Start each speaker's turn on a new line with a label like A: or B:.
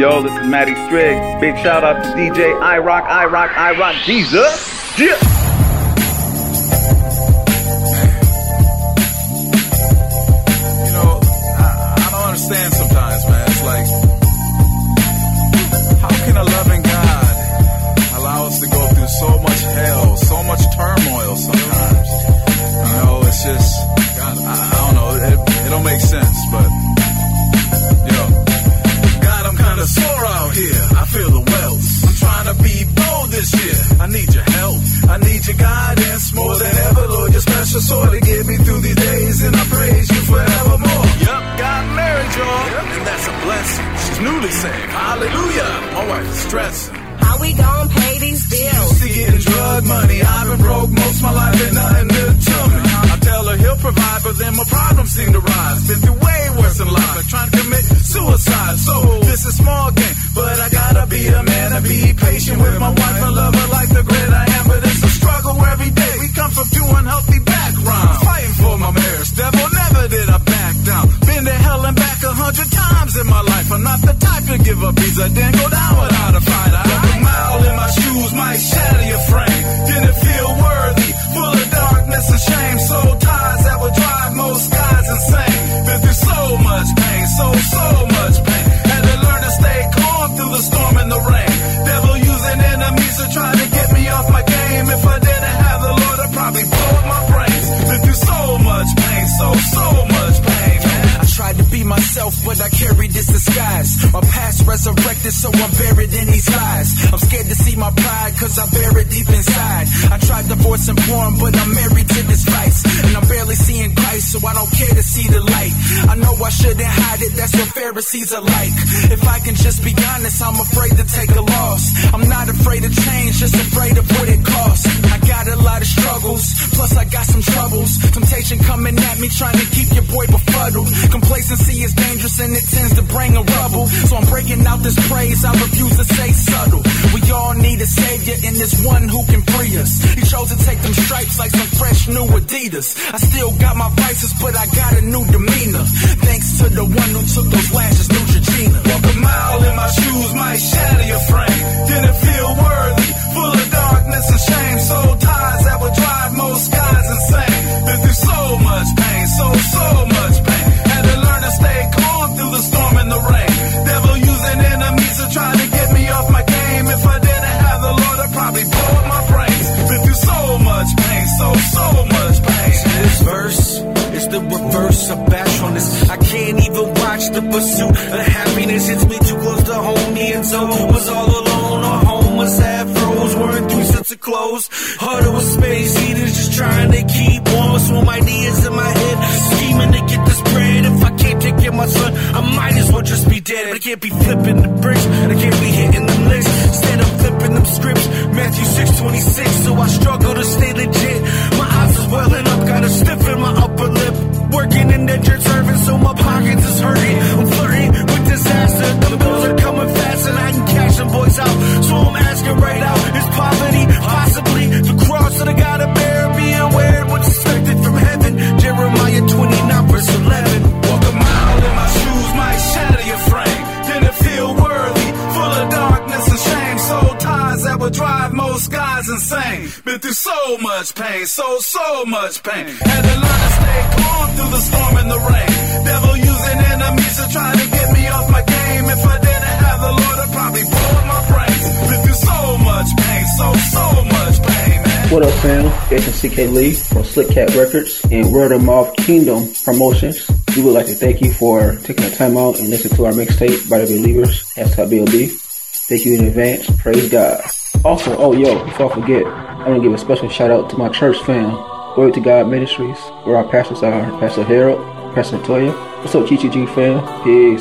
A: Yo, this is Matty Striq. Big shout out to DJ I Rock, I Rock, I Rock Jesus. Yeah.
B: Your guidance more than ever, Lord. Your special sword to get me through these days, and I praise you forevermore. Yup, got married, y'all, and that's a blessing. She's newly saved. Hallelujah. My wife is stressing.
C: How we gon' pay these bills?
B: Used to getting drug money. Then go down without a fight. I a mile in my shoes might shatter
D: myself, but I carry this disguise. My past resurrected, so I'm buried in these lies. I'm scared to see my pride, cause I it deep inside. I tried divorce and porn, but I'm married to this vice. And I'm barely seeing Christ, so I don't care to see the light. I know I shouldn't hide it, that's what Pharisees are like. If I can just be honest, I'm afraid to take a loss. I'm not afraid of change, just afraid of what it costs. I got a got some troubles. Temptation coming at me, trying to keep your boy befuddled. Complacency is dangerous and it tends to bring a rubble. So I'm breaking out this praise, I refuse to say subtle. We all need a savior, and there's one who can free us. He chose to take them stripes like some fresh new Adidas. I still got my vices, but I got a new demeanor. Thanks to the one who took those lashes, Neutrogena.
B: Walk a mile in my shoes my shatter probably blow up my brains. Been through so much pain, so so much pain.
D: This verse is the reverse of bashfulness. I can't even watch the pursuit of happiness. It's me too close to home. The end zone was all alone. Our home was afros, wearing three sets of clothes. Harder with space heaters, just trying to keep warm. Some ideas in my head, scheming to get this bread. If I can't take care of my son, I might as well just be dead. But I can't be flipping the bricks, and I can't be hitting them licks. Flipping them scripts, Matthew 6:26. So I struggle to stay legit.
B: Drive most guys insane. Been through so much pain, so so much pain. Had to learn to stay calm through the storm and the rain. Devil using enemies to try to get me off my game. If I didn't have the Lord, I'd probably blow up my brains. Been through so much pain, so so much pain.
E: What up, fam? It's CK Lee from SliqCat Records and Word of Mouth Kingdom Promotions. We would like to thank you for taking the time out and listening to our mixtape by the Believers, hashtag BLB. Thank you in advance. Praise God. Also, oh yo, before I forget, I want to give a special shout out to my church fam, Glory to God Ministries, where our pastors are Pastor Harold, Pastor Toya. What's up, GTG fam? Peace.